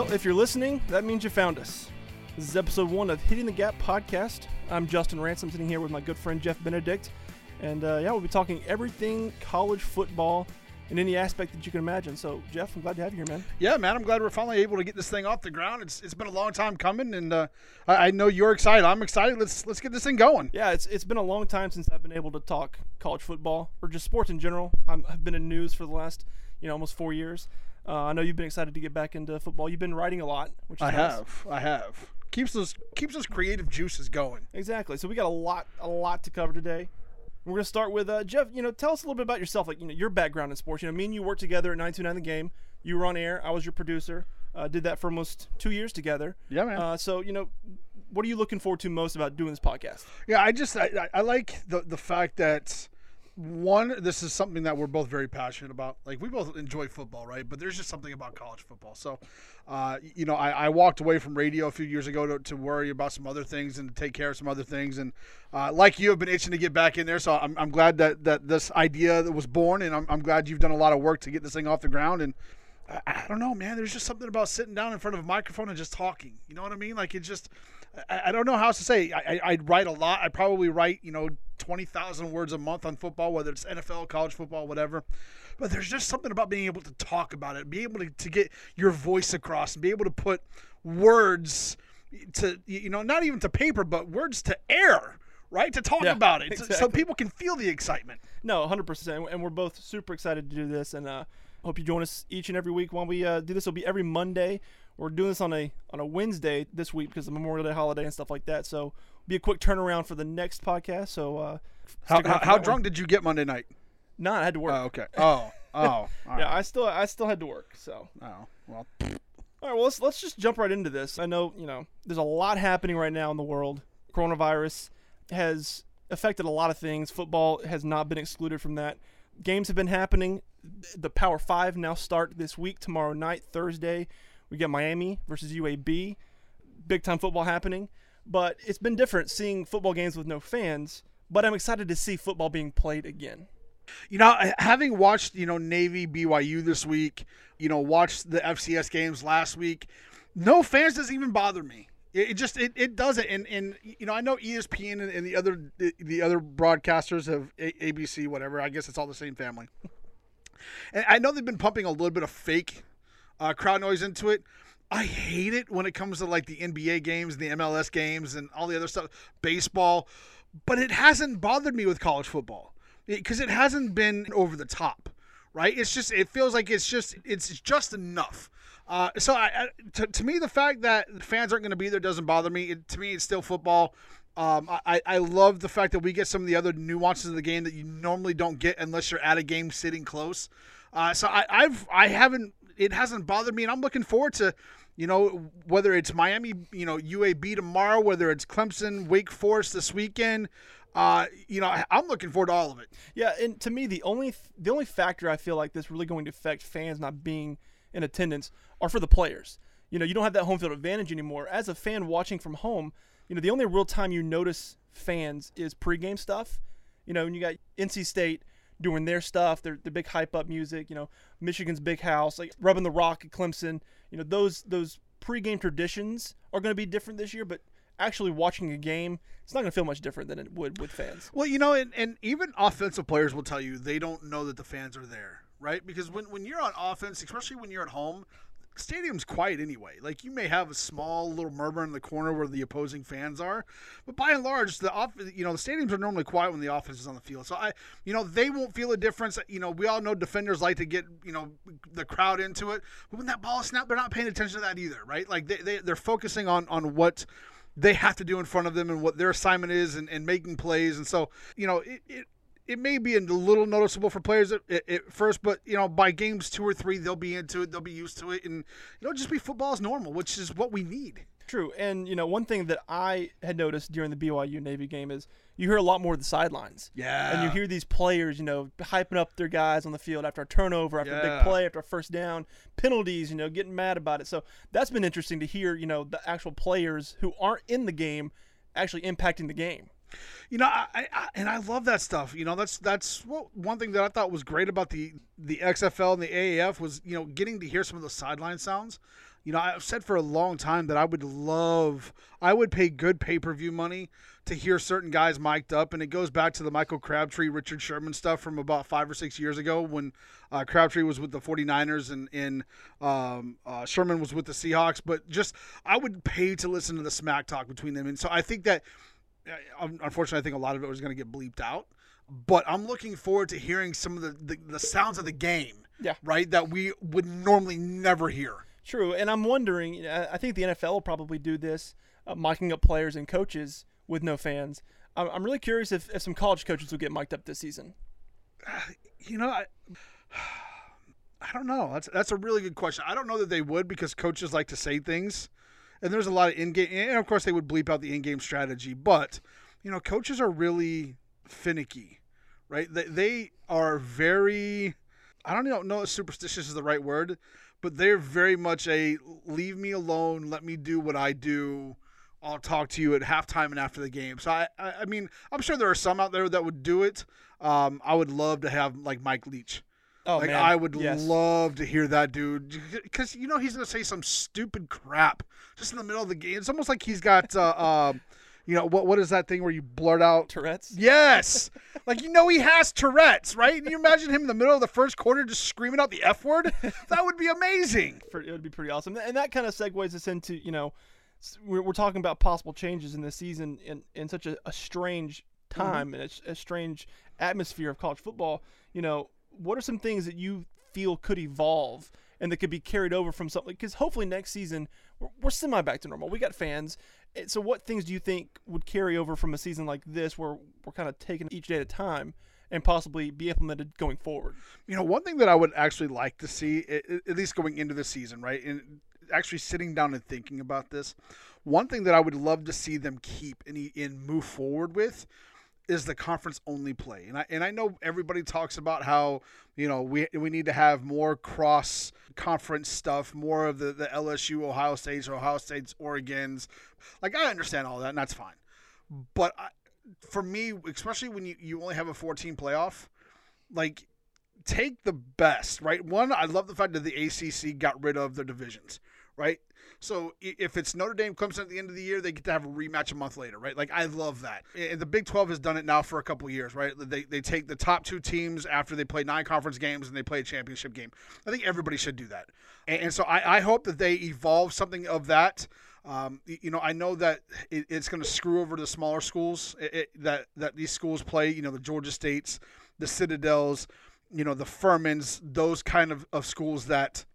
Well, if you're listening, that means you found us. This is episode one of Hitting the Gap podcast. I'm Justin Ransom, sitting here with my good friend Jeff Benedict. And uh, yeah, we'll be talking everything college football in any aspect that you can imagine. So, Jeff, I'm glad to have you here, man. Yeah, man, I'm glad we're finally able to get this thing off the ground. It's it's been a long time coming, and uh, I, I know you're excited. I'm excited. Let's let's get this thing going. Yeah, it's it's been a long time since I've been able to talk college football or just sports in general. I'm, I've been in news for the last you know almost four years. Uh, I know you've been excited to get back into football. You've been writing a lot, which is I nice. have, I have. Keeps those keeps those creative juices going. Exactly. So we got a lot, a lot to cover today. We're gonna start with uh, Jeff. You know, tell us a little bit about yourself, like you know your background in sports. You know, me and you worked together at 929 The Game. You were on air. I was your producer. Uh, did that for almost two years together. Yeah, man. Uh, so you know, what are you looking forward to most about doing this podcast? Yeah, I just I- I like the the fact that one, this is something that we're both very passionate about. Like we both enjoy football, right? But there's just something about college football. So, uh, you know, I, I walked away from radio a few years ago to, to worry about some other things and to take care of some other things. And uh, like you, have been itching to get back in there. So I'm, I'm glad that that this idea was born, and I'm, I'm glad you've done a lot of work to get this thing off the ground. And I, I don't know, man. There's just something about sitting down in front of a microphone and just talking. You know what I mean? Like it just. I, I don't know how else to say. I, I, I write a lot. I probably write, you know, twenty thousand words a month on football, whether it's NFL, college football, whatever. But there's just something about being able to talk about it, be able to, to get your voice across, and be able to put words to, you know, not even to paper, but words to air, right? To talk Yeah, about it, so- so people can feel the excitement. No, 100%. And we're both super excited to do this. And uh, hope you join us each and every week while we uh, do this. It'll be every Monday. We're doing this on a on a Wednesday this week because of the Memorial Day holiday and stuff like that. So be a quick turnaround for the next podcast. So uh, How, how, how one. drunk did you get Monday night? Nah, I had to work. Oh, okay. Oh, oh, right. yeah, I still I still had to work. So Oh, well, all right, well let's let's just jump right into this. I know you know there's a lot happening right now in the world. Coronavirus has affected a lot of things. Football has not been excluded from that. Games have been happening. The Power Five now start this week, tomorrow night, Thursday. We get Miami versus UAB. Big time football happening. But it's been different seeing football games with no fans. But I'm excited to see football being played again. You know, having watched, you know, Navy BYU this week, you know, watched the FCS games last week, no fans doesn't even bother me. It, just it, it doesn't. And and you know, I know ESPN and, and the other the, the other broadcasters of A, ABC, whatever. I guess it's all the same family. And I know they've been pumping a little bit of fake uh, crowd noise into it. I hate it when it comes to like the NBA games, and the MLS games, and all the other stuff, baseball. But it hasn't bothered me with college football because it hasn't been over the top, right? It's just it feels like it's just it's just enough. Uh, so I, to, to me, the fact that fans aren't going to be there doesn't bother me. It, to me, it's still football. Um, I, I love the fact that we get some of the other nuances of the game that you normally don't get unless you're at a game sitting close. Uh, so I, I've I haven't it hasn't bothered me, and I'm looking forward to you know whether it's Miami, you know UAB tomorrow, whether it's Clemson, Wake Forest this weekend. Uh, you know I'm looking forward to all of it. Yeah, and to me, the only the only factor I feel like this really going to affect fans not being in attendance are for the players. You know, you don't have that home field advantage anymore. As a fan watching from home, you know, the only real time you notice fans is pregame stuff. You know, when you got NC State doing their stuff, their their big hype up music. You know, Michigan's big house, like rubbing the rock at Clemson. You know, those those pregame traditions are going to be different this year, but actually watching a game, it's not going to feel much different than it would with fans. Well, you know, and, and even offensive players will tell you they don't know that the fans are there, right? Because when, when you're on offense, especially when you're at home, stadium's quiet anyway. Like you may have a small little murmur in the corner where the opposing fans are, but by and large, the off you know the stadiums are normally quiet when the offense is on the field. So I, you know, they won't feel a difference. You know, we all know defenders like to get you know the crowd into it, but when that ball is snapped, they're not paying attention to that either, right? Like they, they they're focusing on on what they have to do in front of them and what their assignment is and, and making plays. And so, you know, it, it, it may be a little noticeable for players at, at, first, but, you know, by games two or three, they'll be into it. They'll be used to it. And, you know, just be football as normal, which is what we need. True, and you know one thing that I had noticed during the BYU Navy game is you hear a lot more of the sidelines. Yeah. And you hear these players, you know, hyping up their guys on the field after a turnover, after a big play, after a first down, penalties, you know, getting mad about it. So that's been interesting to hear, you know, the actual players who aren't in the game actually impacting the game. You know, I, I and I love that stuff. You know, that's that's what one thing that I thought was great about the the XFL and the AAF was you know getting to hear some of the sideline sounds. You know, I've said for a long time that I would love, I would pay good pay per view money to hear certain guys mic'd up. And it goes back to the Michael Crabtree, Richard Sherman stuff from about five or six years ago when uh, Crabtree was with the 49ers and, and um, uh, Sherman was with the Seahawks. But just, I would pay to listen to the smack talk between them. And so I think that, unfortunately, I think a lot of it was going to get bleeped out. But I'm looking forward to hearing some of the, the, the sounds of the game. Yeah. Right? That we would normally never hear. True, and I'm wondering. You know, I think the NFL will probably do this, uh, micing up players and coaches with no fans. I'm, I'm really curious if, if some college coaches will get mic'd up this season. You know, I, I don't know. That's that's a really good question. I don't know that they would because coaches like to say things, and there's a lot of in-game, and of course they would bleep out the in-game strategy. But you know, coaches are really finicky, right? They they are very. I don't even know if superstitious is the right word, but they're very much a leave me alone, let me do what I do. I'll talk to you at halftime and after the game. So I, I, I mean, I'm sure there are some out there that would do it. Um, I would love to have like Mike Leach. Oh like man, I would yes. love to hear that dude because you know he's gonna say some stupid crap just in the middle of the game. It's almost like he's got, uh, uh, you know, what what is that thing where you blurt out Tourette's. Yes. like you know he has Tourette's, right? Can you imagine him in the middle of the first quarter just screaming out the F word? That would be amazing. It would be pretty awesome, and that kind of segues us into you know, we're, we're talking about possible changes in the season in in such a, a strange time and a strange atmosphere of college football. You know, what are some things that you feel could evolve and that could be carried over from something? Because hopefully next season we're, we're semi back to normal. We got fans. Eh, So, what things do you think would carry over from a season like this, where we're kind of taking each day at a time, and possibly be implemented going forward? You know, one thing that I would actually like to see, at least going into the season, right, and actually sitting down and thinking about this, one thing that I would love to see them keep and, and move forward with is the conference only play. And I and I know everybody talks about how, you know, we we need to have more cross conference stuff, more of the, the LSU, Ohio State's, Ohio State's, Oregon's. Like I understand all that and that's fine. But I, for me, especially when you, you only have a 14 playoff, like take the best, right? One, I love the fact that the ACC got rid of the divisions, right? So if it's Notre Dame comes at the end of the year, they get to have a rematch a month later, right? Like I love that. And the Big 12 has done it now for a couple years, right? They, they take the top two teams after they play nine conference games and they play a championship game. I think everybody should do that. And, and so I, I hope that they evolve something of that. Um, you know, I know that it, it's going to screw over the smaller schools it, it- that that these schools play. You know, the Georgia States, the Citadels, you know, the Furmans, those kind of, of schools that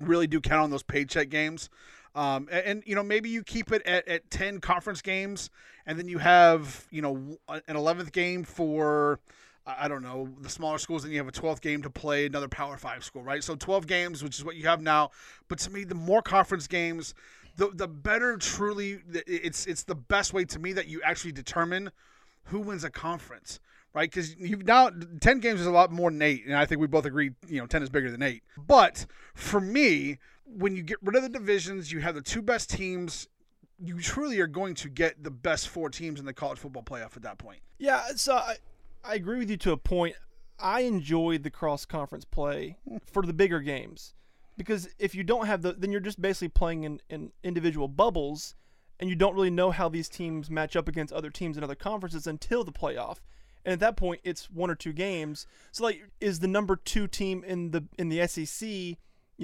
really do count on those paycheck games. Um, and, and, you know, maybe you keep it at, at 10 conference games and then you have, you know, an 11th game for, I I don't know, the smaller schools, and you have a 12th game to play another Power Five school, right? So 12 games, which is what you have now. But to me, the more conference games, the, the better truly, it's, it's the best way to me that you actually determine who wins a conference right? Because you've now ten games is a lot more than eight, and I think we both agree, you know, ten is bigger than eight. But for me, when you get rid of the divisions, you have the two best teams. You truly are going to get the best four teams in the college football playoff at that point. Yeah, so I, I agree with you to a point. I enjoy the cross conference play for the bigger games because if you don't have the, then you're just basically playing in, in individual bubbles, and you don't really know how these teams match up against other teams in other conferences until the playoff. And at that point, it's one or two games. So, like, is the number two team in the in the SEC, you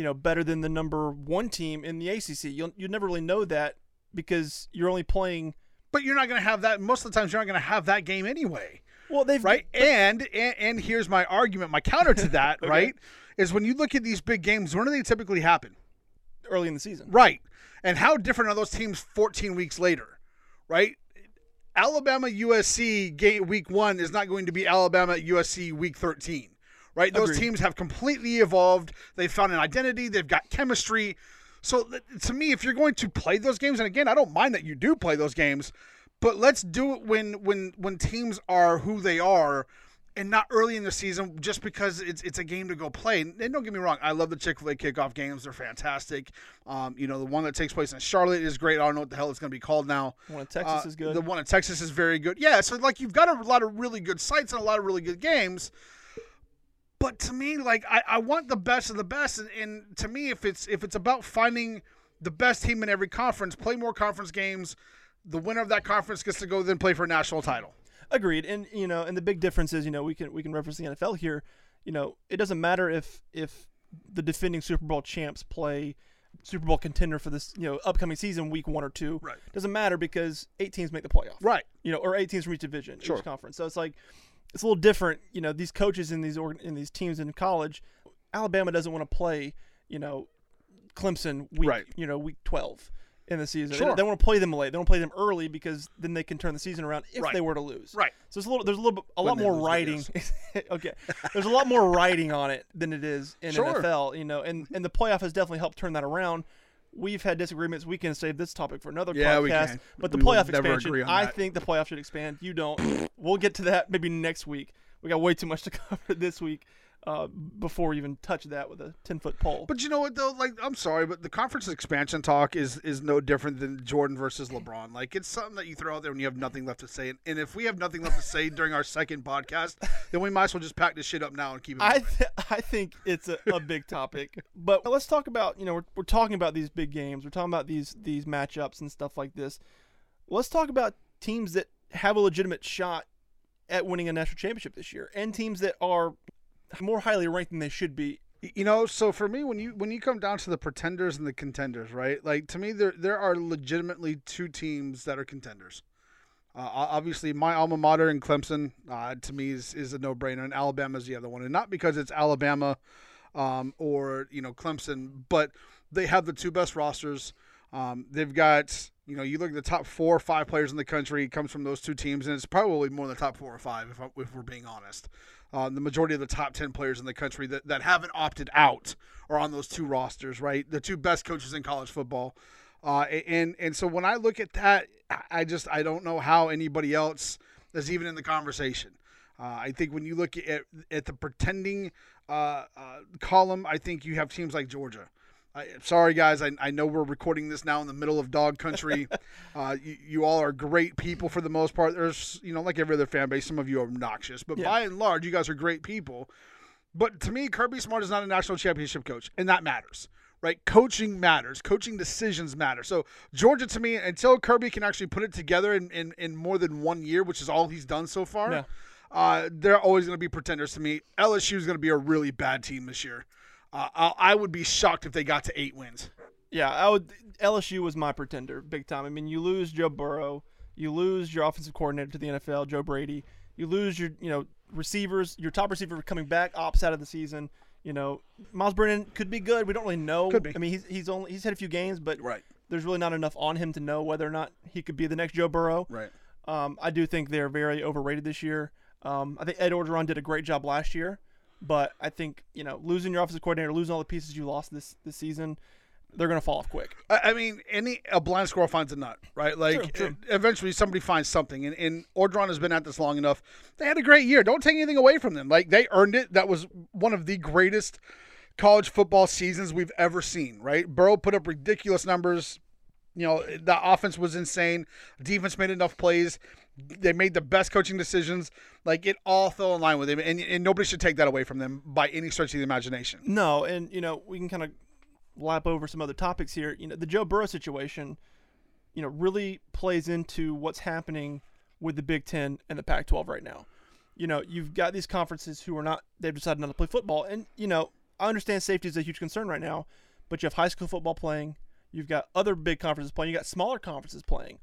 know, better than the number one team in the ACC? You'll you never really know that because you're only playing. But you're not going to have that. Most of the times, you're not going to have that game anyway. Well, they've right? And, and and here's my argument, my counter to that, Okay. right? Is when you look at these big games, when do they typically happen? early in the season. Right. And how different are those teams 14 weeks later, right? Alabama USC game week 1 is not going to be Alabama USC week 13. Right? Those Agreed. teams have completely evolved. They've found an identity, they've got chemistry. So to me, if you're going to play those games and again, I don't mind that you do play those games, but let's do it when when when teams are who they are and not early in the season just because it's it's a game to go play. And don't get me wrong, I love the Chick Fil A kickoff games; they're fantastic. Um, you know, the one that takes place in Charlotte is great. I don't know what the hell it's going to be called now. The one in Texas Uh, is good. The one in Texas is very good. Yeah, so like you've got a lot of really good sites and a lot of really good games. But to me, like I, I want the best of the best, and, and to me, if it's if it's about finding the best team in every conference, play more conference games. The winner of that conference gets to go then play for a national title. Agreed. And you know, and the big difference is, you know, we can we can reference the NFL here. You know, it doesn't matter if if the defending Super Bowl champs play Super Bowl contender for this, you know, upcoming season, week one or two. Right. Doesn't matter because eight teams make the playoff. Right. You know, or eight teams from each division, Sure. each conference. So it's like it's a little different. You know, these coaches in these org- in these teams in college, Alabama doesn't want to play. You know, Clemson week. Right. You know, week twelve in the season. Sure. They, they want to play them late. They don't play them early because then they can turn the season around if Right. they were to lose. Right. So it's a little. There's a little bit, a lot more writing. okay. There's a lot more writing on it than it is in Sure. NFL. You know, and and the playoff has definitely helped turn that around. We've had disagreements. We can save this topic for another Yeah, we podcast. can. But the We playoff expansion, I think the playoff should expand. You don't. we'll get to that maybe next week. We got way too much to cover this week uh, before we even touch that with a ten foot pole. But you know what though? Like I'm sorry, but the conference expansion talk is is no different than Jordan versus LeBron. Like it's something that you throw out there when you have nothing left to say. And, and if we have nothing left to say during our second podcast, then we might as well just pack this shit up now and keep it. I th- I think it's a, a big topic, but let's talk about you know we're, we're talking about these big games, we're talking about these these matchups and stuff like this. Let's talk about teams that have a legitimate shot at winning a national championship this year, and teams that are more highly ranked than they should be. you know so for me when you when you come down to the pretenders and the contenders right? Like to me there there are legitimately two teams that are contenders. Uh, obviously my alma mater in clemson uh, to me is, is a no-brainer and alabama's the other one. And not because it's alabama um, or you know clemson but they have the two best rosters. Um, they've got you know you look at the top four or five players in the country comes from those two teams and it's probably more than the top four or five if, I, if we're being honest uh, the majority of the top 10 players in the country that, that haven't opted out are on those two rosters, right? The two best coaches in college football. Uh, and and so when I look at that, I- just I don't know how anybody else is even in the conversation. Uh, I think when you look at at the pretending uh, uh, column, I think you have teams like Georgia. I, sorry, guys. I, I know we're recording this now in the middle of dog country. uh, you, you all are great people for the most part. There's, you know, like every other fan base, some of you are obnoxious, but Yeah. by and large, you guys are great people. But to me, Kirby Smart is not a national championship coach, and that matters, right? Coaching matters. Coaching decisions matter. So Georgia, to me, until Kirby can actually put it together in, in, in more than one year, which is all he's done so far, Yeah. uh, they're always going to be pretenders to me. LSU is going to be a really bad team this year. Uh, I, I would be shocked if they got to eight wins. Yeah, I would. LSU was my pretender, big time. I mean, you lose Joe Burrow, you lose your offensive coordinator to the NFL, Joe Brady. You lose your, you know, receivers. Your top receiver coming back, ops out of the season. You know, Myles Brennan could be good. We don't really know. Could be. I mean, he's he's only he's had a few games, but Right. there's really not enough on him to know whether or not he could be the next Joe Burrow. Right. Um, I do think they're very overrated this year. Um, I think Ed Orgeron did a great job last year, but I think you know losing your offensive coordinator, losing all the pieces you lost this this season, they're gonna fall off quick. I, I mean, any a blind squirrel finds a nut, right? Like True, true. eventually somebody finds something, and, and Orgeron has been at this long enough. They had a great year. Don't take anything away from them. Like they earned it. That was one of the greatest college football seasons we've ever seen. Right? Burrow put up ridiculous numbers. You know, the offense was insane. Defense made enough plays. They made the best coaching decisions. Like it all fell in line with them, and, and nobody should take that away from them by any stretch of the imagination. No, and you know we can kind of lap over some other topics here. You know, the Joe Burrow situation, you know, really plays into what's happening with the Big Ten and the Pac-12 right now. You know, you've got these conferences who are not they've decided not to play football, and you know, I understand safety is a huge concern right now, but you have high school football playing, you've got other big conferences playing, you got smaller conferences playing,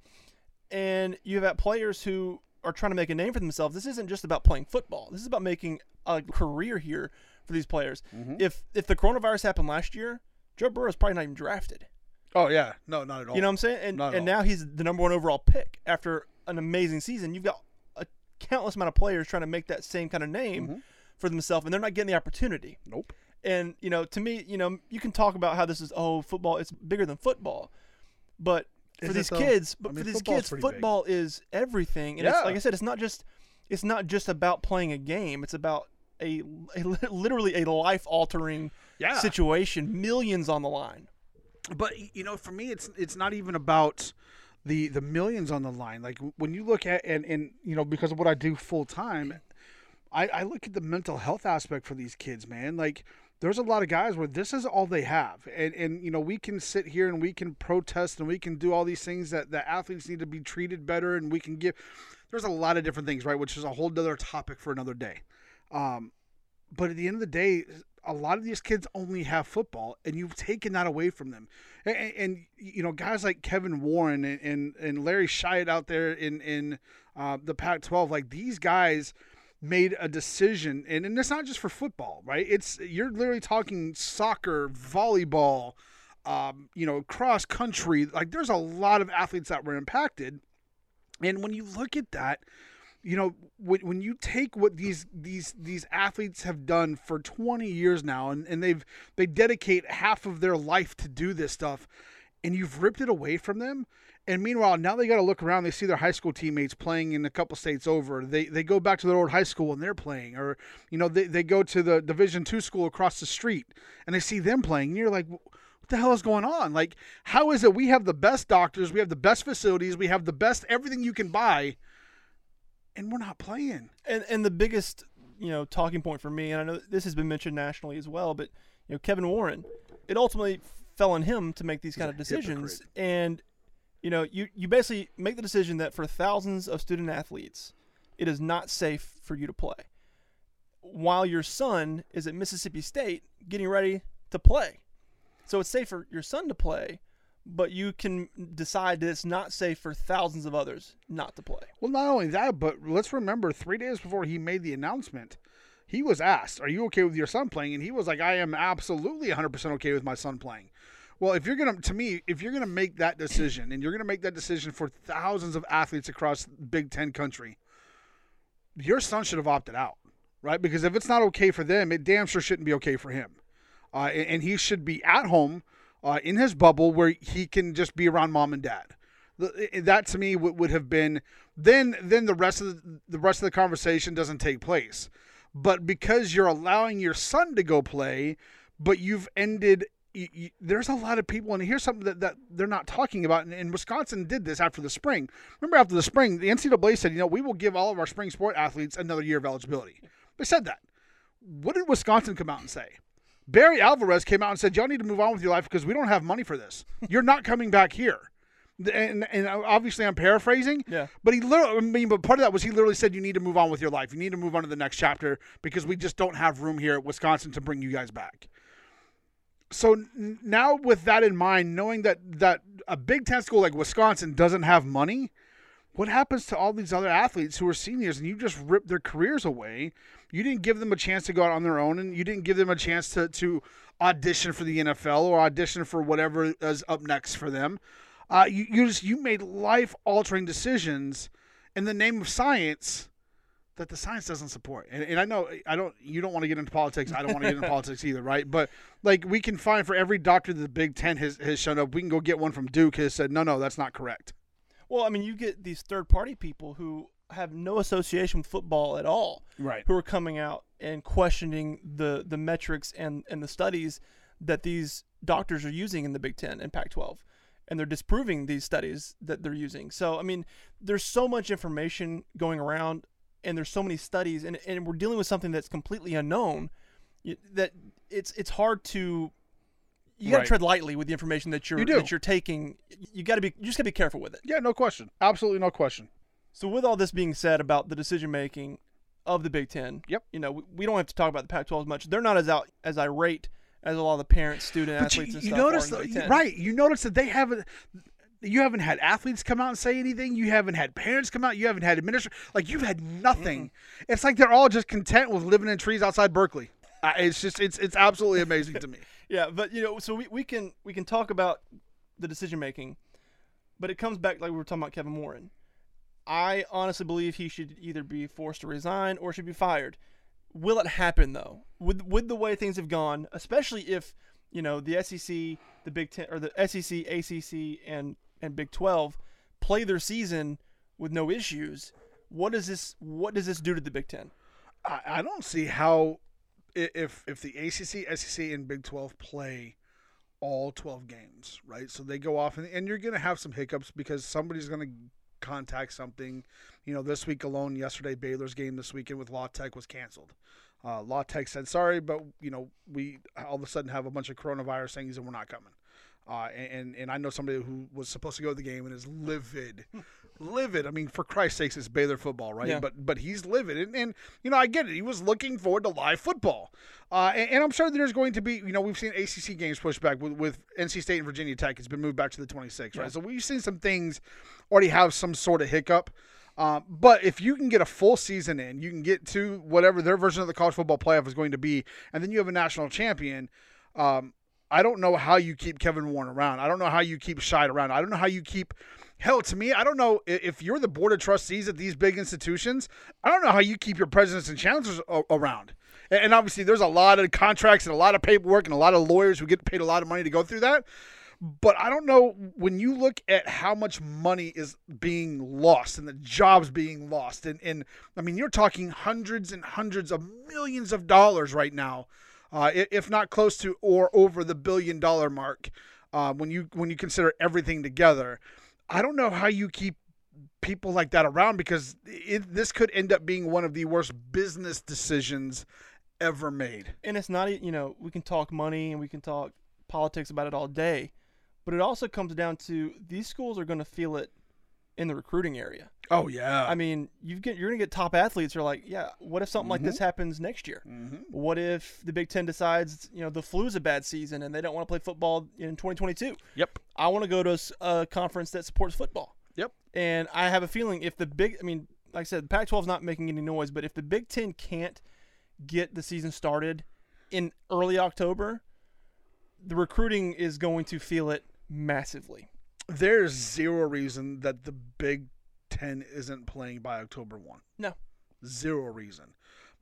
and you've got players who are trying to make a name for themselves. This isn't just about playing football. This is about making a career here for these players. If if the coronavirus happened last year, Joe Burrow is probably not even drafted. Oh yeah, no, not at all. You know what I'm saying? And and all. now he's the number one overall pick after an amazing season. You've got a countless amount of players trying to make that same kind of name Mm-hmm. for themselves, and they're not getting the opportunity. nope. And you know, to me, you know, you can talk about how this is oh football, it's bigger than football, but for Is these kids, but I for these kids, pretty big. football is everything. And Yeah. it's, like I said, it's not just it's not just about playing a game. It's about a, a literally a life altering Yeah. situation, millions on the line. But you know, for me, it's it's not even about the the millions on the line. Like when you look at and and you know because of what I do full time, I, I look at the mental health aspect for these kids, man. Like there's a lot of guys where this is all they have. And and you know, we can sit here and we can protest and we can do all these things that the athletes need to be treated better and we can give there's a lot of different things, right? Which is a whole other topic for another day. Um, but at the end of the day, a lot of these kids only have football, and you've taken that away from them. And, and you know, guys like Kevin Warren and, and, and Larry Shyatt out there in in uh, the Pac-12, like these guys made a decision, and, and it's not just for football, right? It's you're literally talking soccer, volleyball, um, you know, cross country. Like there's a lot of athletes that were impacted, and when you look at that, you know, when, when you take what these these these athletes have done for 20 years now, and, and they've they dedicate half of their life to do this stuff, and you've ripped it away from them and meanwhile, now they got to look around. They see their high school teammates playing in a couple states over. They they go back to their old high school and they're playing, or you know they, they go to the Division two school across the street and they see them playing. And you're like, what the hell is going on? Like, how is it we have the best doctors, we have the best facilities, we have the best everything you can buy, and we're not playing? And and the biggest you know talking point for me, and I know this has been mentioned nationally as well, but you know Kevin Warren, it ultimately fell on him to make these kind of decisions, hypocrite. and you know, you, you basically make the decision that for thousands of student athletes, it is not safe for you to play. While your son is at Mississippi State getting ready to play. So it's safe for your son to play, but you can decide that it's not safe for thousands of others not to play. Well, not only that, but let's remember three days before he made the announcement, he was asked, Are you okay with your son playing? And he was like, I am absolutely 100% okay with my son playing. Well, if you're gonna, to me, if you're gonna make that decision, and you're gonna make that decision for thousands of athletes across Big Ten country, your son should have opted out, right? Because if it's not okay for them, it damn sure shouldn't be okay for him, uh, and, and, he should be at home uh, in his bubble where he can just be around mom and dad. That to me would, would have been then. Then the rest of the, the rest of the conversation doesn't take place. But because you're allowing your son to go play, but you've ended you, you, there's a lot of people, and here's something that, that they're not talking about. And, and, Wisconsin did this after the spring. Remember, after the spring, the NCAA said, you know, we will give all of our spring sport athletes another year of eligibility. They said that. What did Wisconsin come out and say? Barry Alvarez came out and said, y'all need to move on with your life because we don't have money for this. You're not coming back here. And, and obviously I'm paraphrasing. Yeah. But he literally, I mean, but part of that was he literally said you need to move on with your life. You need to move on to the next chapter because we just don't have room here at Wisconsin to bring you guys back so now with that in mind, knowing that that a Big Ten school like Wisconsin doesn't have money, what happens to all these other athletes who are seniors and you just rip their careers away? You didn't give them a chance to go out on their own, and you didn't give them a chance to to audition for the NFL or audition for whatever is up next for them. Uh, you, you just you made life altering decisions in the name of science that the science doesn't support. And, and I know I don't. You don't want to get into politics. I don't want to get into politics either, right? But like we can find for every doctor that the Big Ten has has shown up, we can go get one from Duke has said no, no, that's not correct. Well, I mean, you get these third party people who have no association with football at all, right? Who are coming out and questioning the the metrics and and the studies that these doctors are using in the Big Ten and Pac-12 and they're disproving these studies that they're using. So, I mean, there's so much information going around and there's so many studies and, and we're dealing with something that's completely unknown that it's it's hard to you got to right. tread lightly with the information that you're you that you're taking. You got to be you just got to be careful with it. Yeah, no question. Absolutely no question. So with all this being said about the decision making of the Big 10, yep. You know, we, we don't have to talk about the Pac-12 as much. They're not as out as irate as a lot of the parents, student but athletes, you, and you stuff. Notice, right? You notice that they haven't you haven't had athletes come out and say anything. You haven't had parents come out. You haven't had administrators. Like you've had nothing. Mm-hmm. It's like they're all just content with living in trees outside Berkeley. Uh, it's just it's it's absolutely amazing to me. yeah, but you know, so we, we can we can talk about the decision making, but it comes back like we were talking about Kevin Warren. I honestly believe he should either be forced to resign or should be fired. Will it happen though? With with the way things have gone, especially if you know the SEC, the Big Ten, or the SEC, ACC, and and Big 12 play their season with no issues, what does this what does this do to the Big 10? I, I don't see how if if the ACC, SEC, and Big 12 play all 12 games, right? So they go off and, and you're going to have some hiccups because somebody's going to contact something. You know, this week alone, yesterday Baylor's game this weekend with La Tech was canceled. Uh, La Tech said sorry, but you know we all of a sudden have a bunch of coronavirus things and we're not coming. Uh, and and I know somebody who was supposed to go to the game and is livid, livid. I mean, for Christ's sakes, it's Baylor football, right? Yeah. But but he's livid, and, and you know I get it. He was looking forward to live football, uh, and, and I'm sure there's going to be you know we've seen ACC games pushed back with, with NC State and Virginia Tech. It's been moved back to the 26th, Yeah. right? So we've seen some things already have some sort of hiccup. Um, but if you can get a full season in, you can get to whatever their version of the college football playoff is going to be, and then you have a national champion. Um, I don't know how you keep Kevin Warren around. I don't know how you keep Scheid around. I don't know how you keep. Hell, to me, I don't know if you're the board of trustees at these big institutions. I don't know how you keep your presidents and chancellors around. And obviously, there's a lot of contracts and a lot of paperwork and a lot of lawyers who get paid a lot of money to go through that. But I don't know when you look at how much money is being lost and the jobs being lost, and, and I mean, you're talking hundreds and hundreds of millions of dollars right now, uh, if not close to or over the billion dollar mark. Uh, when you when you consider everything together, I don't know how you keep people like that around because it, this could end up being one of the worst business decisions ever made. and it's not you know we can talk money and we can talk politics about it all day but it also comes down to these schools are going to feel it in the recruiting area. Oh yeah, i mean you get you're going to get top athletes who are like yeah what if something like this happens next year? Mhm. what if the big 10 decides you know the flu's a bad season and they don't want to play football in 2022 Yep. i want to go to a conference that supports football. Yep. and i have a feeling if the big i mean like i said the pac 12 is not making any noise but if the big 10 can't get the season started in early october the recruiting is going to feel it massively There's zero reason that the Big Ten isn't playing by October one. No. zero reason.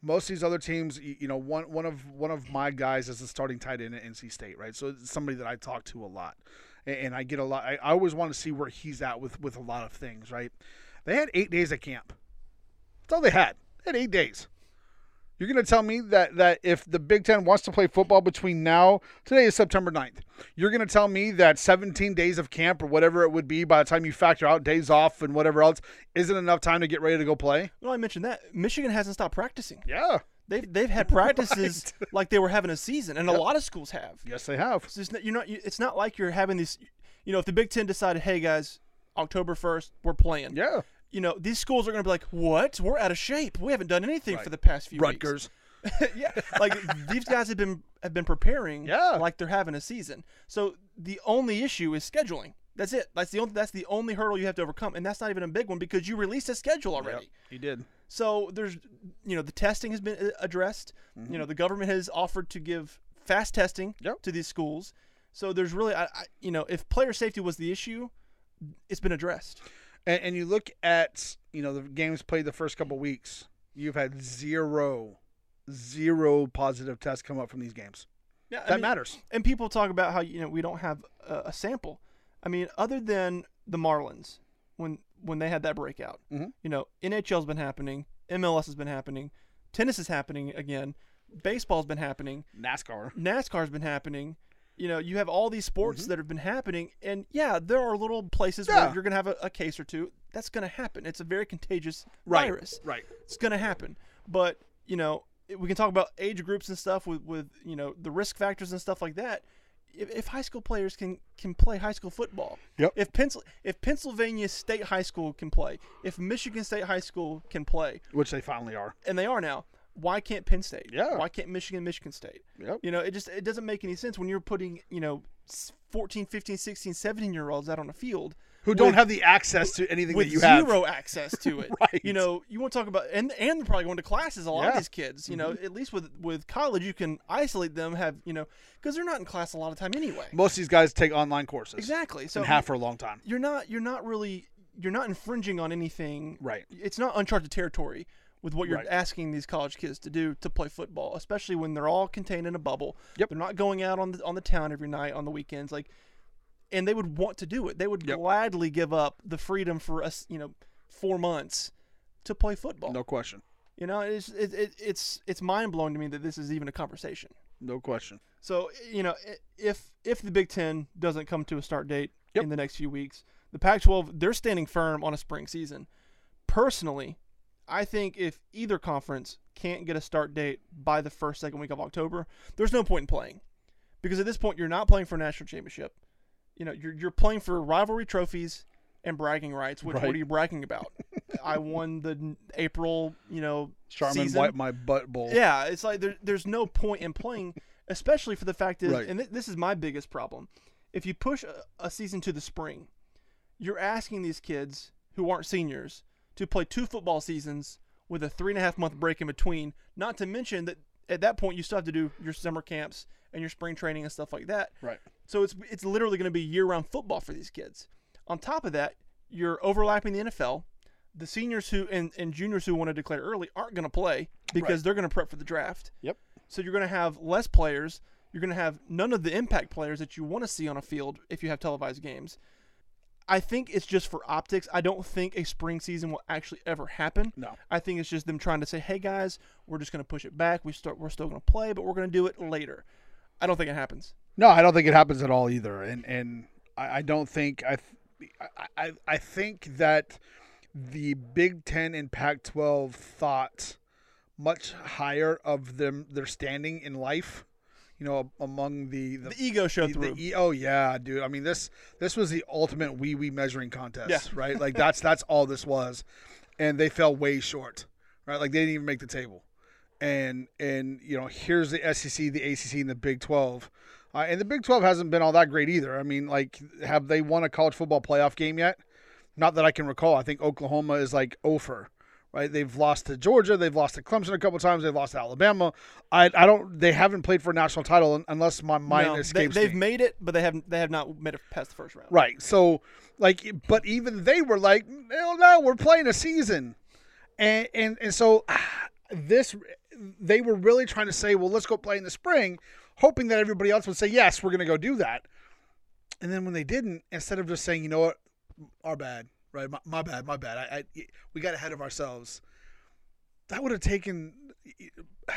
Most of these other teams, you know, one one of one of my guys is the starting tight end at NC State, right? So it's somebody that I talk to a lot, and, and I get a lot. I, I always want to see where he's at with with a lot of things, right? They had eight days at camp. That's all they had. They had eight days. You're going to tell me that, that if the Big Ten wants to play football between now, today is September 9th, you're going to tell me that 17 days of camp or whatever it would be by the time you factor out days off and whatever else isn't enough time to get ready to go play? well i mentioned that michigan hasn't stopped practicing Yeah. they've, they've had practices like they were having a season and a lot of schools have Yes, they have. So it's not, you're not. you- It's not like you're having these. You know, if the Big Ten decided, hey guys, October first, we're playing. Yeah. You know, these schools are going to be like, what? We're out of shape. We haven't done anything Right. for the past few Rutgers. weeks. yeah, like these guys have been have been preparing. Yeah. like they're having a season. So the only issue is scheduling. That's it. That's the only. That's the only hurdle you have to overcome, and that's not even a big one because you released a schedule already. You did. So there's, you know, the testing has been uh, addressed. You know, the government has offered to give fast testing Mm-hmm. Yep. to these schools. So there's really, I, I, you know, if player safety was the issue, it's been addressed. And, and you look at, you know, the games played the first couple weeks, you've had zero, zero positive tests come up from these games. Yeah, That matters. And people talk about how you know we don't have a, a sample. I mean, other than the Marlins, when when they had that breakout, Mhm. you know, NHL's been happening, MLS has been happening, tennis is happening again, baseball's been happening. NASCAR. NASCAR's been happening. You know, you have all these sports mm-hmm. that have been happening, and yeah, there are little places Yeah. where you're gonna have a, a case or two. That's gonna happen. It's a very contagious Right. virus. Right. It's gonna happen. But you know, we can talk about age groups and stuff with with you know the risk factors and stuff like that. If, if high school players can can play high school football, Yep. If Pencil if Pennsylvania State High School can play, if Michigan State High School can play, Which they finally are. and they are now. Why can't Penn State? Yeah. Why can't Michigan, Michigan State? Yep. You know, it just it doesn't make any sense when you're putting, you know, s- 14, 15, 16, 17 year olds out on a field Who don't have the access to anything with that you have. zero access to it. Right. You know, you want to talk about and and they're probably going to classes. A lot of Yeah. Mm-hmm. these kids, you know, at least with with college, you can isolate them. Have you know, because they're not in class a lot of time anyway. Most of these guys take online courses. Exactly. So And have for a long time. you're not you're not really you're not infringing on anything. Right. It's not uncharted territory with what you're Right. asking these college kids to do to play football, especially when they're all contained in a bubble. Yep. They're not going out on the on the town every night on the weekends, like, and they would want to do it. They would Yep. gladly give up the freedom for us, you know, four months to play football. No question. You know, it's it, it, it's it's mind blowing to me that this is even a conversation. No question. So you know, if if the Big Ten doesn't come to a start date Yep. in the next few weeks, The Pac-12 they're standing firm on a spring season. Personally, I think if either conference can't get a start date by the first second week of October, there's no point in playing. Because at this point you're not playing for a national championship. You know, you're you're playing for rivalry trophies and bragging rights. Which Right. what are you bragging about? I won the April, you know, Charmin season. wiped my butt bowl. Yeah, it's like there, there's no point in playing, especially for the fact is, Right. and th- this is my biggest problem. If you push a, a season to the spring, you're asking these kids who aren't seniors to play two football seasons with a three and a half month break in between. Not to mention that at that point you still have to do your summer camps and your spring training and stuff like that. Right. So it's it's literally going to be year round football for these kids. On top of that, you're overlapping the NFL. The seniors who and, and juniors who want to declare early aren't going to play because Right. they're going to prep for the draft. Yep. So you're going to have less players. You're going to have none of the impact players that you want to see on a field if you have televised games. I think it's just for optics. I don't think a spring season will actually ever happen. No. I think it's just them trying to say, "Hey guys, we're just going to push it back. We start. We're still going to play, but we're going to do it later." I don't think it happens. No, I don't think it happens at all either, and and I, I don't think I, I I I think that the Big Ten and Pac-12 thought much higher of them their standing in life, you know, among the the, The ego show the- through. the E- oh yeah, dude. I mean this this was the ultimate wee wee measuring contest, Yeah. right? Like that's that's all this was, and they fell way short, right? Like they didn't even make the table, and and you know here's the SEC, the ACC, and the Big Twelve, uh, and the Big Twelve hasn't been all that great either. I mean, like have they won a college football playoff game yet? Not that I can recall. I think Oklahoma is like over. Right, they've lost to Georgia, they've lost to Clemson a couple times, they've lost to Alabama. I, I don't, they haven't played for a national title unless my mind No, they, escapes they've me. made it, but they haven't. They have not made it past the first round. Right. So, like, but even they were like, hell no, we're playing a season. And, and, and so ah, this, they were really trying to say, well, let's go play in the spring, hoping that everybody else would say, yes, we're going to go do that. And then when they didn't, instead of just saying, you know what, our bad, right? My, my bad, my bad. I, I, we got ahead of ourselves. That would have taken.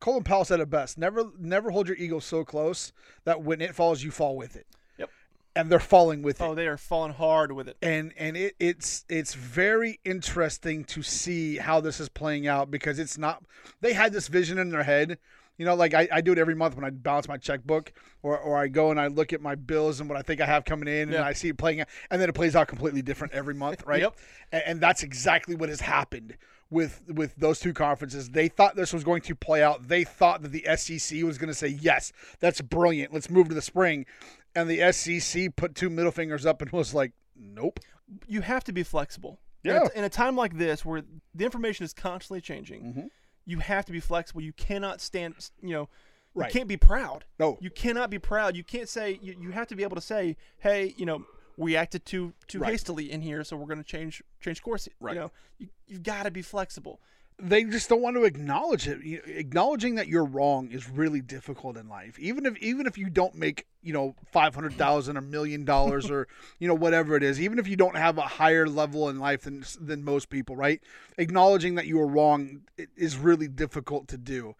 Colin Powell said it best: "Never, never hold your ego so close that when it falls, you fall with it." Yep. And they're falling with oh, it Oh, they are falling hard with it. and and it, it's it's very interesting to see how this is playing out because it's not they had this vision in their head you know like I, I do it every month when i balance my checkbook or, or i go and i look at my bills and what i think i have coming in and i see it playing out and then it plays out completely different every month right Yep. and, and that's exactly what has happened with with those two conferences they thought this was going to play out they thought that the sec was going to say yes that's brilliant let's move to the spring and the sec put two middle fingers up and was like nope You have to be flexible. In a- Yeah. In a, time like this, where the information is constantly changing, Mhm. You have to be flexible. You cannot stand. You know, Right. you can't be proud. No. You cannot be proud. You can't say. You, you have to be able to say, "Hey, you know, we acted too too Right. hastily in here, so we're going to change change course." Right. You know, you, you've got to be flexible. They just don't want to acknowledge it. Acknowledging that you're wrong is really difficult in life. Even if even if you don't make you know five hundred thousand, a million dollars, or you know whatever it is, even if you don't have a higher level in life than than most people, right? Acknowledging that you are wrong is really difficult to do.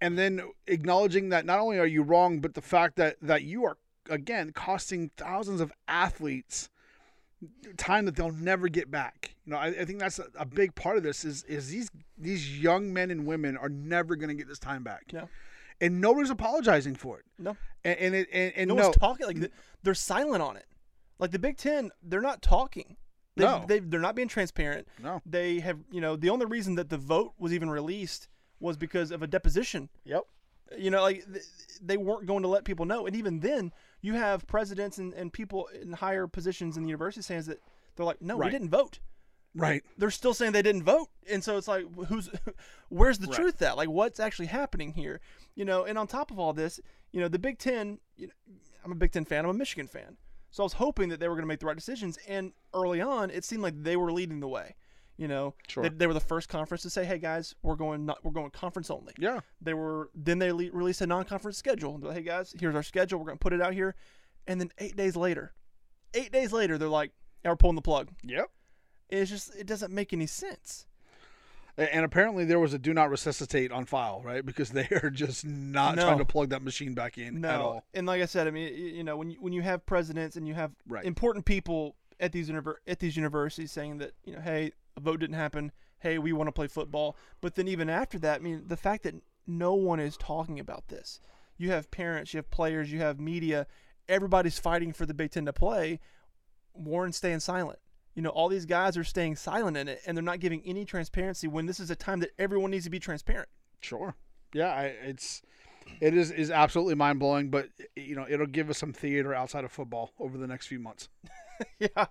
And then acknowledging that not only are you wrong, but the fact that that you are again costing thousands of athletes time that they'll never get back. You know, I, I think that's a, a big part of this is is these these young men and women are never going to get this time back. No. And nobody's apologizing for it. No. And and it, and, and no, no, one's talking. Like they're silent on it. Like the Big Ten, they're not talking. They, No. they they're not being transparent. no. They have, you know, the only reason that the vote was even released was because of a deposition. Yep. You know, like th- they weren't going to let people know. And even then, you have presidents and, and people in higher positions in the university saying that they're like, no, Right. we didn't vote. Right. They're still saying they didn't vote. And so it's like, who's, where's the Right. truth at? Like, what's actually happening here? You know, and on top of all this, you know, the Big Ten, you know, I'm a Big Ten fan, I'm a Michigan fan. So I was hoping that they were going to make the right decisions. And early on, it seemed like they were leading the way. You know, Sure. they, they were the first conference to say, "Hey guys, we're going not, we're going conference only." Yeah. They were then they le- released a non-conference schedule. They're like, hey guys, here's our schedule. We're going to put it out here, and then eight days later, eight days later, they're like, "We're pulling the plug." Yep. It's just it doesn't make any sense. And apparently there was a do not resuscitate on file, right? Because they are just not No. trying to plug that machine back in No, at all. and like I said, I mean, you know, when you, when you have presidents and you have Right. important people at these univer- at these universities saying that you know, hey, a vote didn't happen. Hey, we want to play football. But then even after that, I mean, the fact that no one is talking about this. You have parents, you have players, you have media. Everybody's fighting for the Big Ten to play. Warren's staying silent. You know, all these guys are staying silent in it, and they're not giving any transparency when this is a time that everyone needs to be transparent. Sure. Yeah, I, it's it is is absolutely mind blowing, but you know it'll give us some theater outside of football over the next few months. yeah,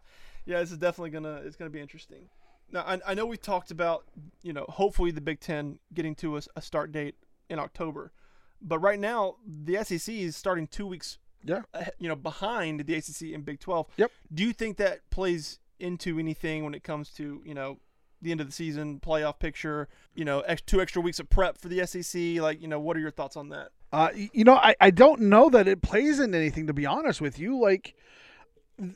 yeah, this is definitely gonna it's gonna be interesting. Now I, I know we talked about you know hopefully the Big Ten getting to a, a start date in October, but right now the SEC is starting two weeks Yeah. you know behind the ACC and Big Twelve. Yep. Do you think that plays into anything when it comes to you know the end of the season playoff picture? You know, ex- two extra weeks of prep for the SEC. Like you know, what are your thoughts on that? Uh, you know, I, I don't know that it plays into anything to be honest with you. Like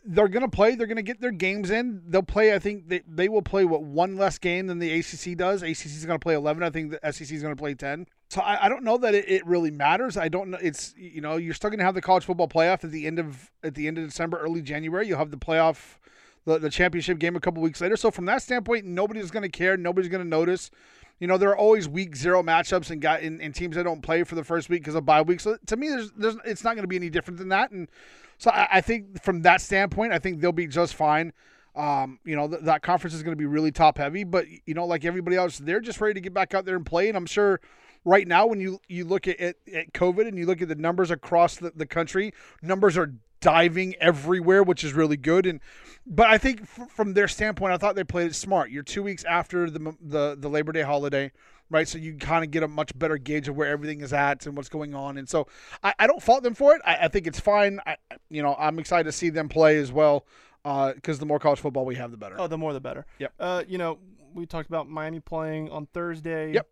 they're gonna play, they're gonna get their games in. They'll play. I think they, they will play what one less game than the ACC does. ACC is gonna play eleven. I think the SEC is gonna play ten. So I, I don't know that it, it really matters. I don't know. It's you know you're still gonna have the college football playoff at the end of at the end of December, early January. You'll have the playoff. The, the championship game a couple weeks later. So from that standpoint, nobody's going to care. Nobody's going to notice. You know, there are always week zero matchups and got in, teams that don't play for the first week because of bye week. So to me, there's there's it's not going to be any different than that. And so I, I think from that standpoint, I think they'll be just fine. Um, you know, th- that conference is going to be really top heavy, but you know, like everybody else, they're just ready to get back out there and play. And I'm sure right now, when you you look at, at, at COVID and you look at the numbers across the, the country, numbers are diving everywhere, which is really good. And but I think f- from their standpoint, I thought they played it smart. You're two weeks after the the, the Labor Day holiday, right? So you kind of get a much better gauge of where everything is at and what's going on. And so I, I don't fault them for it. I, I think it's fine. I, you know, I'm excited to see them play as well because the more college football we have, the better. Oh, the more the better. Yep. Uh, you know, we talked about Miami playing on Thursday. Yep.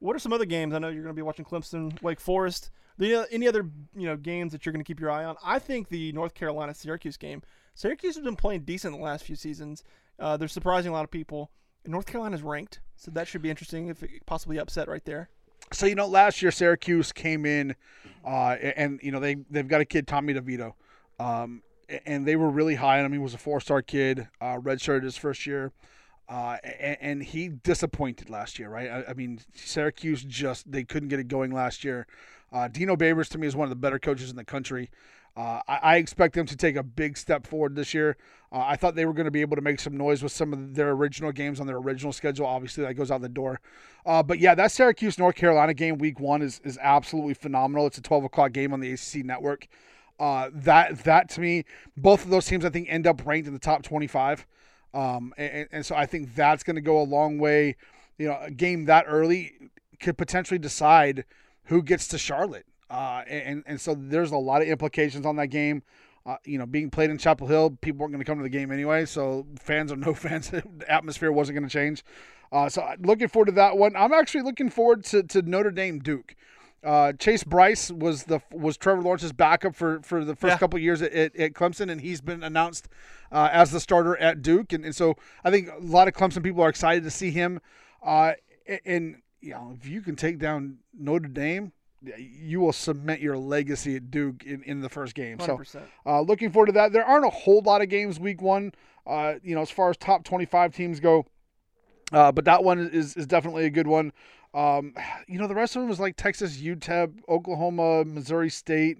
What are some other games? I know you're going to be watching Clemson, Wake Forest. The, any other you know games that you're going to keep your eye on? I think the North Carolina Syracuse game. Syracuse has been playing decent the last few seasons. Uh, they're surprising a lot of people. And North Carolina's ranked, so that should be interesting. If it possibly upset right there. So you know, last year Syracuse came in, uh, and you know they they've got a kid Tommy DeVito, um, and they were really high on him. He was a four star kid, uh, redshirted his first year, uh, and, and he disappointed last year. Right? I, I mean, Syracuse just they couldn't get it going last year. Uh, Dino Babers to me is one of the better coaches in the country. Uh, I, I expect them to take a big step forward this year. Uh, I thought they were going to be able to make some noise with some of their original games on their original schedule. Obviously, that goes out the door. Uh, but yeah, that Syracuse North Carolina game week one is, is absolutely phenomenal. It's a 12 o'clock game on the ACC network. Uh, that that to me, both of those teams I think end up ranked in the top 25. Um, and, and so I think that's going to go a long way. You know, a game that early could potentially decide who gets to Charlotte. Uh, and and so there's a lot of implications on that game. Uh, you know, being played in Chapel Hill, people weren't going to come to the game anyway. So fans or no fans, the atmosphere wasn't going to change. Uh, so looking forward to that one. I'm actually looking forward to, to Notre Dame Duke. Uh, Chase Brice was the was Trevor Lawrence's backup for, for the first Yeah. couple of years at, at, at Clemson, and he's been announced uh, as the starter at Duke. And, and so I think a lot of Clemson people are excited to see him. Uh, and you know, if you can take down Notre Dame, you will cement your legacy at Duke in, in the first game. So 100%. uh, looking forward to that. There aren't a whole lot of games week one, uh, you know, as far as top 25 teams go. Uh, but that one is, is definitely a good one. Um, you know, the rest of them was like Texas, UTEP, Oklahoma, Missouri State,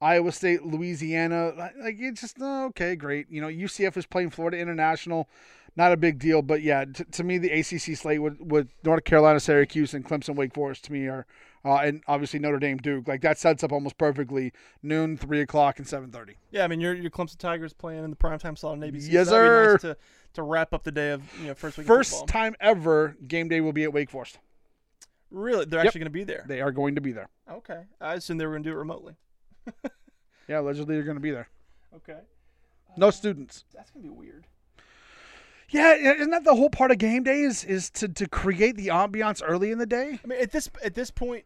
Iowa State, Louisiana. Like like, it's just uh, okay, great. You know, UCF is playing Florida International, not a big deal. But yeah, t- to me, the ACC slate with, with North Carolina, Syracuse, and Clemson, Wake Forest to me are, uh, and obviously Notre Dame, Duke. Like that sets up almost perfectly noon, three o'clock, and seven thirty. Yeah, I mean your your Clemson Tigers playing in the primetime slot on ABC. Yes, so sir. nice to to wrap up the day of you know first week. First time ever, game day will be at Wake Forest. Really, they're Yep. actually going to be there. They are going to be there. Okay, I assumed they were going to do it remotely. Yeah, allegedly they're going to be there. Okay, No students. that's going to be weird. Yeah, isn't that the whole part of game day is is to, to create the ambiance early in the day? I mean, at this at this point,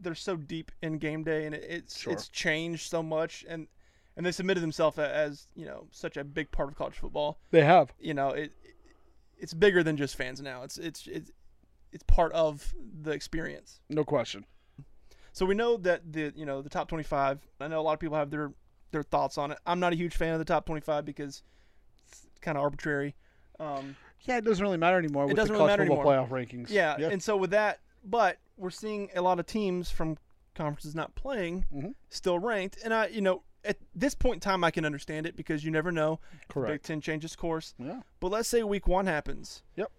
they're so deep in game day, and it's Sure. it's changed so much, and and they submitted themselves as you know such a big part of college football. They have. You know, it it's bigger than just fans now. It's it's it's it's part of the experience. No question. So we know that the you know the top 25. I know a lot of people have their their thoughts on it. I'm not a huge fan of the top 25 because it's kind of arbitrary. Um, Yeah, it doesn't really matter anymore with doesn't the really matter anymore. playoff rankings. yeah, and so with that, but we're seeing a lot of teams from conferences not playing Mhm. still ranked, and I you know at this point in time I can understand it because you never know. the Big. Ten changes course. Yeah. But let's say Week One happens. Yep.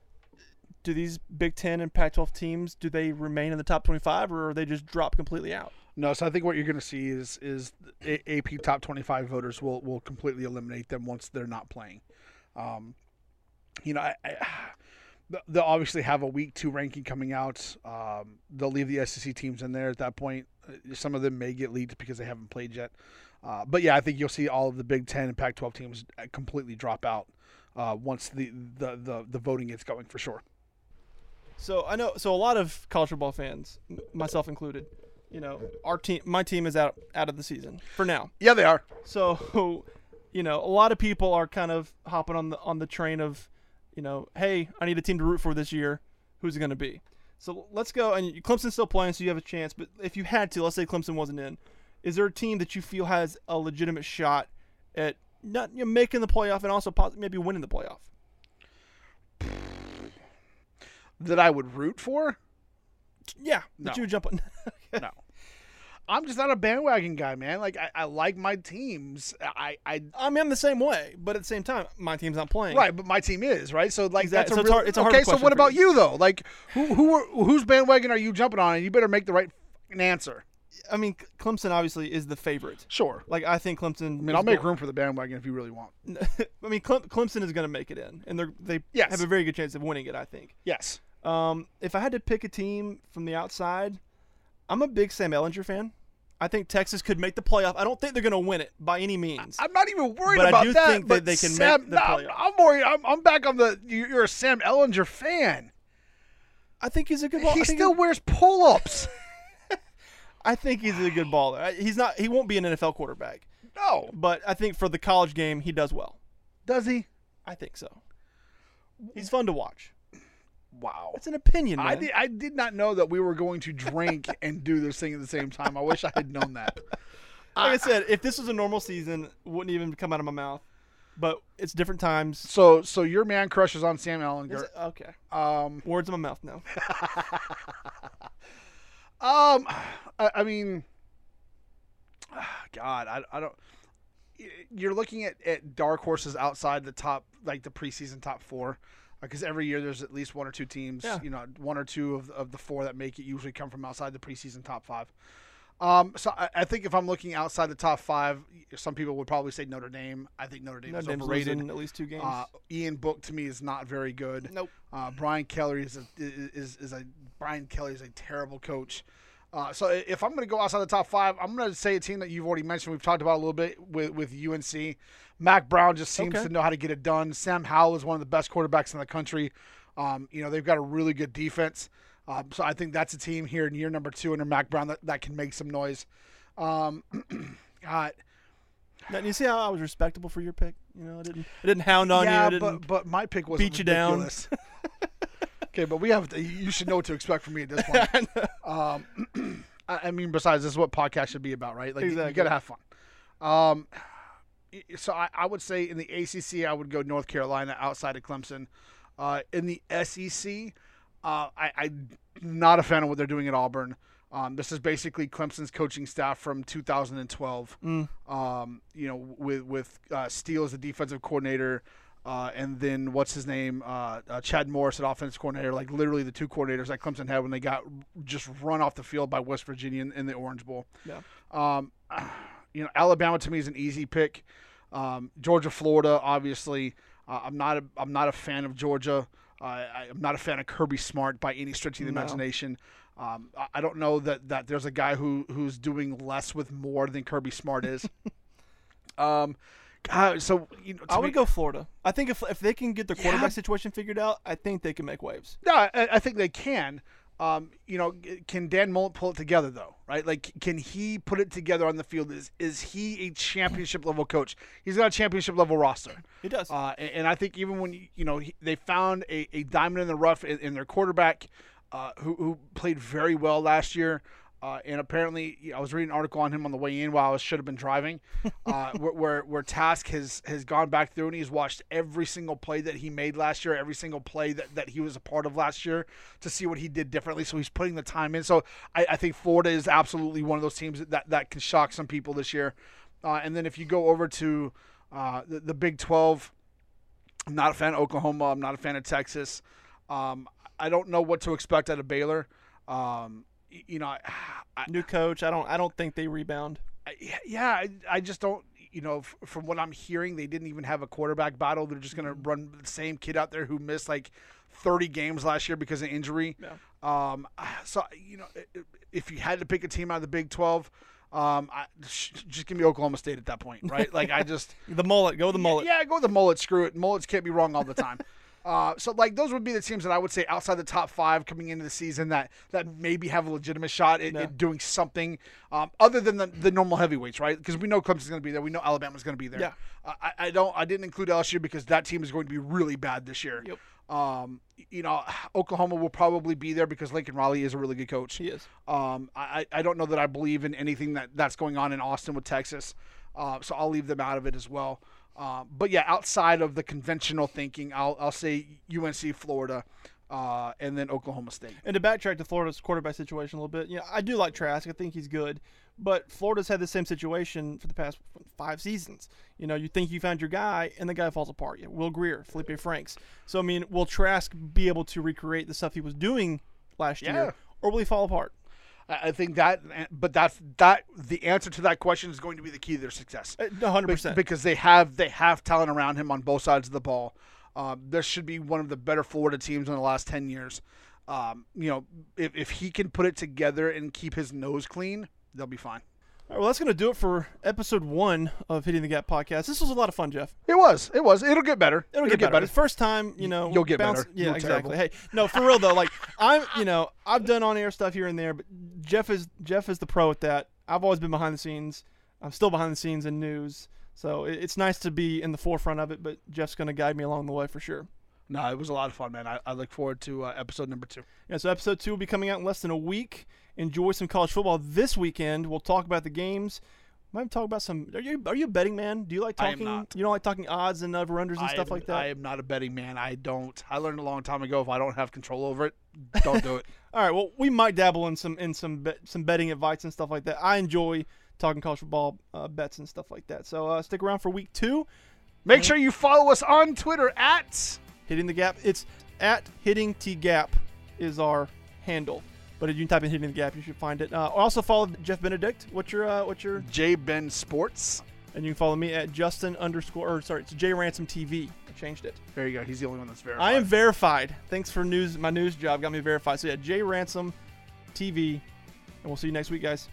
Do these Big Ten and Pac-12 teams do they remain in the top 25 or are they just drop completely out? No, so I think what you're going to see is is AP top 25 voters will will completely eliminate them once they're not playing. Um, you know, I, I, they'll obviously have a week two ranking coming out. Um, they'll leave the SEC teams in there at that point. Uh, Some of them may get leaked because they haven't played yet. Uh, but yeah, I think you'll see all of the Big Ten and Pac-12 teams uh, completely drop out uh, once the, the the the voting gets going for sure. So I know so a lot of college football fans, myself included, you know, our team my team is out out of the season for now. Yeah, they are. So, you know, a lot of people are kind of hopping on the on the train of, you know, hey, I need a team to root for this year. Who's it going to be? So let's go. And Clemson's still playing, so you have a chance. But if you had to, let's say Clemson wasn't in, is there a team that you feel has a legitimate shot at not you know, making the playoff and also maybe winning the playoff? That I would root for. Yeah, No. that you would jump on. No. I'm just not a bandwagon guy, man. Like I, I like my teams. I, I I mean, I'm the same way, but at the same time, my team's not playing. right, but my team is right. So like Exact- that's a so it's real, hard- it's a okay. So what about you. you though? Like who who are, whose bandwagon are you jumping on? And you better make the right answer. I mean, Clemson obviously is the favorite. Sure. Like I think Clemson. I mean, I'll make room for the bandwagon if you really want. I mean, Clem- Clemson is going to make it in, and they're, they Yes. have a very good chance of winning it. I think. Yes. Um, if I had to pick a team from the outside, I'm a big Sam Ehlinger fan. I think Texas could make the playoff. I don't think they're going to win it by any means. I'm not even worried about that. But I do that. think that they can make Sam, the no, I'm- playoff. I'm worried. I'm, I'm back on the. you- You're a Sam Ehlinger fan. I think he's a good ball. He still wears pull-ups. I think he's a good baller. He's not. He won't be an NFL quarterback, no, but I think for the college game, he does well. does he? I think so. He's fun to watch. Wow. It's an opinion, man. I did, I did not know that we were going to drink and do this thing at the same time. I wish I had known that. like I said, if this was a normal season, wouldn't even come out of my mouth. But it's different times. So, so your man crushes on Sam Is Ehlinger. it- Okay. Um, Words in my mouth now. um, I, I mean, God, I, I don't. You're looking at, at dark horses outside the top, like the preseason top four, because every year there's at least one or two teams. Yeah. You know, one or two of, of the four that make it usually come from outside the preseason top five. Um, so I, I think if I'm looking outside the top five, some people would probably say Notre Dame. I think Notre Dame Notre is Dame's overrated. at least two games. Uh, Ian Book to me is not very good. nope. Uh, Brian Kelly is a, is is a Brian Kelly is a terrible coach. Uh, so if I'm going to go outside the top five, I'm going to say a team that you've already mentioned. We've talked about a little bit with with UNC. Mack Brown just seems Okay. to know how to get it done. Sam Howell is one of the best quarterbacks in the country. Um, you know they've got a really good defense. Um, so I think that's a team here in year number two under Mack Brown that, that can make some noise. Um, God, Now, you see how I was respectable for your pick? You know, I didn't. I didn't hound on you. yeah, I didn't. but but my pick was beat you down. okay, but we have To, you should know what to expect from me at this point. Um, I mean, besides, this is what podcast should be about, right? Like, you got to have fun. Um, so I, I would say in the ACC, I would go North Carolina outside of Clemson. Uh, in the SEC, uh, I, I'm not a fan of what they're doing at Auburn. Um, this is basically Clemson's coaching staff from 2012. Mm. Um, you know, with with uh, Steele as the defensive coordinator, uh, and then what's his name, uh, uh, Chad Morris at offensive coordinator. Like literally the two coordinators that Clemson had when they got just run off the field by West Virginia in, in the Orange Bowl. Yeah. Um, you know, Alabama to me is an easy pick. Um, Georgia, Florida, obviously. Uh, I'm not a I'm not a fan of Georgia. Uh, I, I'm not a fan of Kirby Smart by any stretch of the No. imagination. Um, I, I don't know that, that there's a guy who who's doing less with more than Kirby Smart is. um, God, so you know, I would me- go Florida. I think if if they can get their quarterback Yeah. situation figured out, I think they can make waves. No, I, I think they can. Um, you know, can Dan Mullen pull it together though? Right? Like, can he put it together on the field? Is is he a championship level coach? He's got a championship level roster. He does. Uh, and, and I think even when you know he, they found a, a diamond in the rough in, in their quarterback, uh, who who played very well last year. Uh, and apparently, I was reading an article on him on the way in while I should have been driving, uh, where, where where Trask has has gone back through and he's watched every single play that he made last year, every single play that, that he was a part of last year to see what he did differently. So he's putting the time in. So I, I think Florida is absolutely one of those teams that that can shock some people this year. Uh, and then if you go over to uh, the, the Big Twelve, I'm not a fan of Oklahoma. I'm not a fan of Texas. Um, I don't know what to expect out of Baylor. Um, you know, I, New coach. I don't. I don't think they rebound. I, yeah, I, I just don't. You know, f- from what I'm hearing, they didn't even have a quarterback battle. They're just going to run the same kid out there who missed like 30 games last year because of injury. Yeah. Um, so you know, if you had to pick a team out of the Big 12, um, I, sh- just give me Oklahoma State at that point, right? like I just. The mullet. Go with the mullet. Yeah, go with the mullet. Screw it. Mullets can't be wrong all the time. uh, so like those would be the teams that I would say outside the top five coming into the season that that maybe have a legitimate shot at, No. at doing something um, other than the, the normal heavyweights, right? Because we know Clemson's going to be there. We know Alabama's going to be there. Yeah. Uh, I, I don't. I didn't include LSU because that team is going to be really bad this year. Yep. Um, you know, Oklahoma will probably be there because Lincoln Riley is a really good coach. He is. Um, I, I don't know that I believe in anything that, that's going on in Austin with Texas, uh, so I'll leave them out of it as well. Um, but yeah, outside of the conventional thinking, I'll, I'll say UNC, Florida, uh, and then Oklahoma State. And to backtrack to Florida's quarterback situation a little bit, you know, I do like Trask. I think he's good, but Florida's had the same situation for the past five seasons. You know, you think you found your guy, and the guy falls apart. You know, Will Grier, Feleipe Franks. So I mean, will Trask be able to recreate the stuff he was doing last Yeah. year, or will he fall apart? I think that, but that's that. The answer to that question is going to be the key to their success. One hundred percent. because they have they have talent around him on both sides of the ball. Um, this should be one of the better Florida teams in the last ten years. Um, you know, if, if he can put it together and keep his nose clean, they'll be fine. All right, well, that's going to do it for episode one of Hitting the Gap podcast. This was a lot of fun, Jeff. It was. It was. It'll get better. It'll, get, better. The first time, you know, You'll get bounce- better. Yeah, You were exactly. Hey, no, for real though. Like I'm, you know, I've done on air stuff here and there, but Jeff is Jeff is the pro at that. I've always been behind the scenes. I'm still behind the scenes in news, so it, it's nice to be in the forefront of it. But Jeff's going to guide me along the way for sure. No, it was a lot of fun, man. I, I look forward to uh, episode number two. Yeah, so episode two will be coming out in less than a week. Enjoy some college football this weekend. We'll talk about the games. Might talk about some. Are you are you a betting man? Do you like talking? You don't like talking odds and over unders and I stuff am- like that. I am not a betting man. I don't. I learned a long time ago if I don't have control over it, don't do it. All right. Well, we might dabble in some in some bet, some betting advice and stuff like that. I enjoy talking college football uh, bets and stuff like that. So uh, stick around for week two, Make sure you follow us on Twitter at hitting the gap. It's at hitting t gap is our handle. But if you type in hitting the gap, you should find it. Uh, also follow Jeff Benedict. What's your uh, what's your J Ben Sports. and you can follow me at Justin underscore or sorry, it's J Ransom TV. I changed it. There you go. He's the only one that's verified. I am verified. Thanks for news. My news job got me verified. So yeah, J Ransom TV, and we'll see you next week, guys.